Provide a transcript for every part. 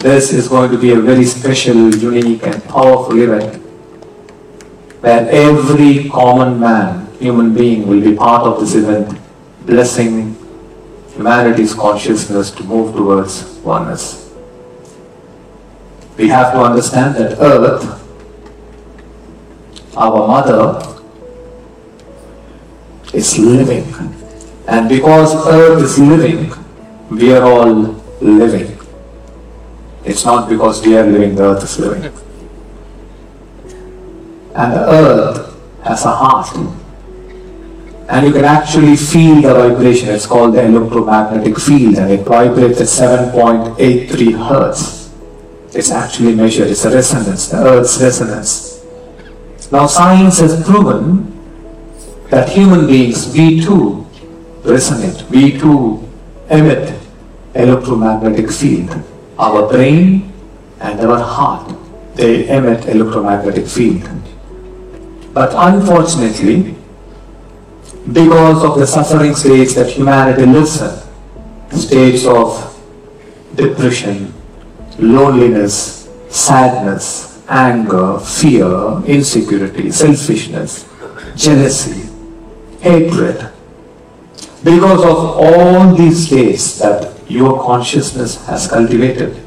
this is going to be a very special, unique, and powerful event where every common man, human being, will be part of this event, blessing humanity's consciousness to move towards oneness. We have to understand that Earth, our mother, is living. And because Earth is living, we are all living. It's not because we are living, the Earth is living. And the Earth has a heart. And you can actually feel the vibration. It's called the electromagnetic field, and it vibrates at 7.83 hertz. It's actually measured, it's a resonance, the Earth's resonance. Now, science has proven that human beings, we too resonate, we too emit electromagnetic field. Our brain and our heart, they emit electromagnetic field. But unfortunately, because of the suffering states that humanity lives in, states of depression, loneliness, sadness, anger, fear, insecurity, selfishness, jealousy, hatred. Because of all these states that your consciousness has cultivated,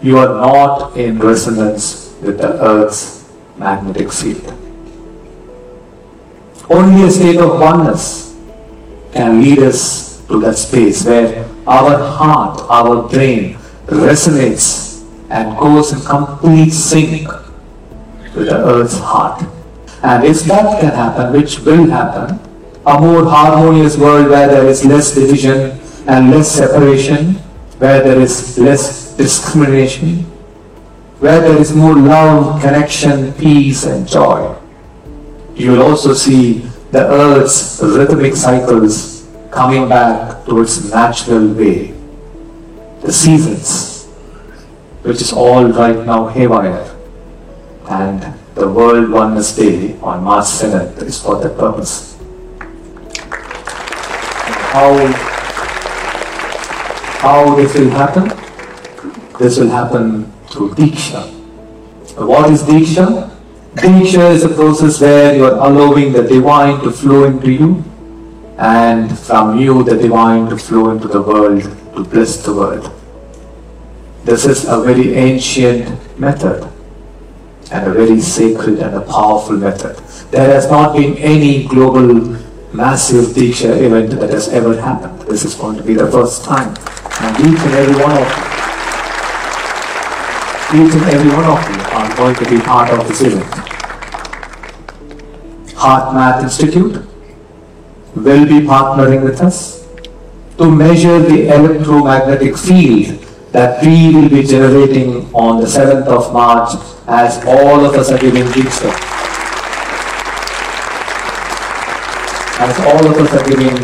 you are not in resonance with the earth's magnetic field. Only a state of oneness can lead us to that space where our heart, our brain resonates and goes in complete sync with the earth's heart. And if that can happen, which will happen, a more harmonious world where there is less division and less separation, where there is less discrimination, where there is more love, connection, peace, and joy. You will also see the earth's rhythmic cycles coming back to its natural way. The seasons, which is all right now haywire, and the World Oneness Day on March 7th is for that purpose. How, how this will happen? This will happen through Diksha. What is Diksha? Diksha is a process where you are allowing the divine to flow into you and from you the divine to flow into the world to bless the world. This is a very ancient method and a very sacred and a powerful method. There has not been any global massive Diksha event that has ever happened. This is going to be the first time. And each and every one of you, each and every one of you are going to be part of this event. HeartMath Institute will be partnering with us to measure the electromagnetic field that we will be generating on the 7th of March as all of us are giving Diksha. As all of us are giving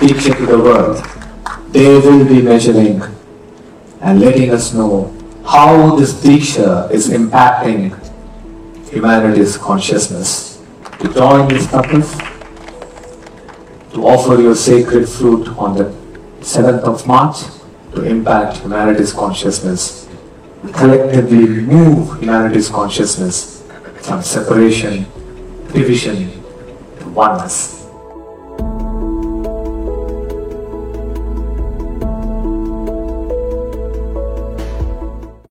Diksha to the world, they will be measuring and letting us know how this Diksha is impacting humanity's consciousness. To join this purpose, to offer your sacred fruit on the 7th of March, to impact humanity's consciousness, collectively remove humanity's consciousness from separation, division, to oneness.